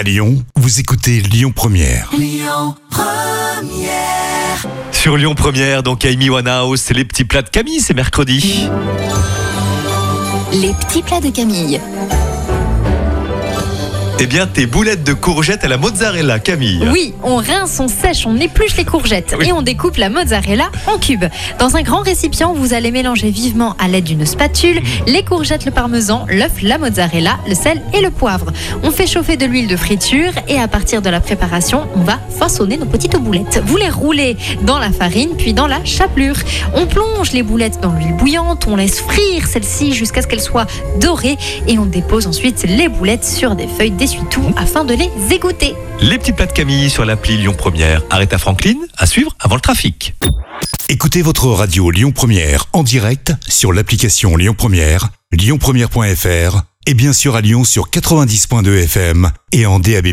À Lyon, vous écoutez Lyon Première. Sur Lyon Première, donc à Amy Winehouse, les petits plats de Camille, c'est mercredi. Les petits plats de Camille. Eh bien, tes boulettes de courgettes à la mozzarella, Camille. Oui, on rince, on sèche, on épluche les courgettes Oui. et on découpe la mozzarella en cubes. Dans un grand récipient, vous allez mélanger vivement à l'aide d'une spatule les courgettes, le parmesan, l'œuf, la mozzarella, le sel et le poivre. On fait chauffer de l'huile de friture et à partir de la préparation, on va façonner nos petites boulettes. Vous les roulez dans la farine puis dans la chapelure. On plonge les boulettes dans l'huile bouillante, on laisse frire celles-ci jusqu'à ce qu'elles soient dorées et on dépose ensuite les boulettes sur des feuilles afin de les égoutter. Les petits plats de Camille sur l'appli Lyon Première. Arrête à Franklin, à suivre avant le trafic. Écoutez votre radio Lyon Première en direct sur l'application Lyon Première, lyonpremière.fr et bien sûr à Lyon sur 90.2 FM et en DAB+.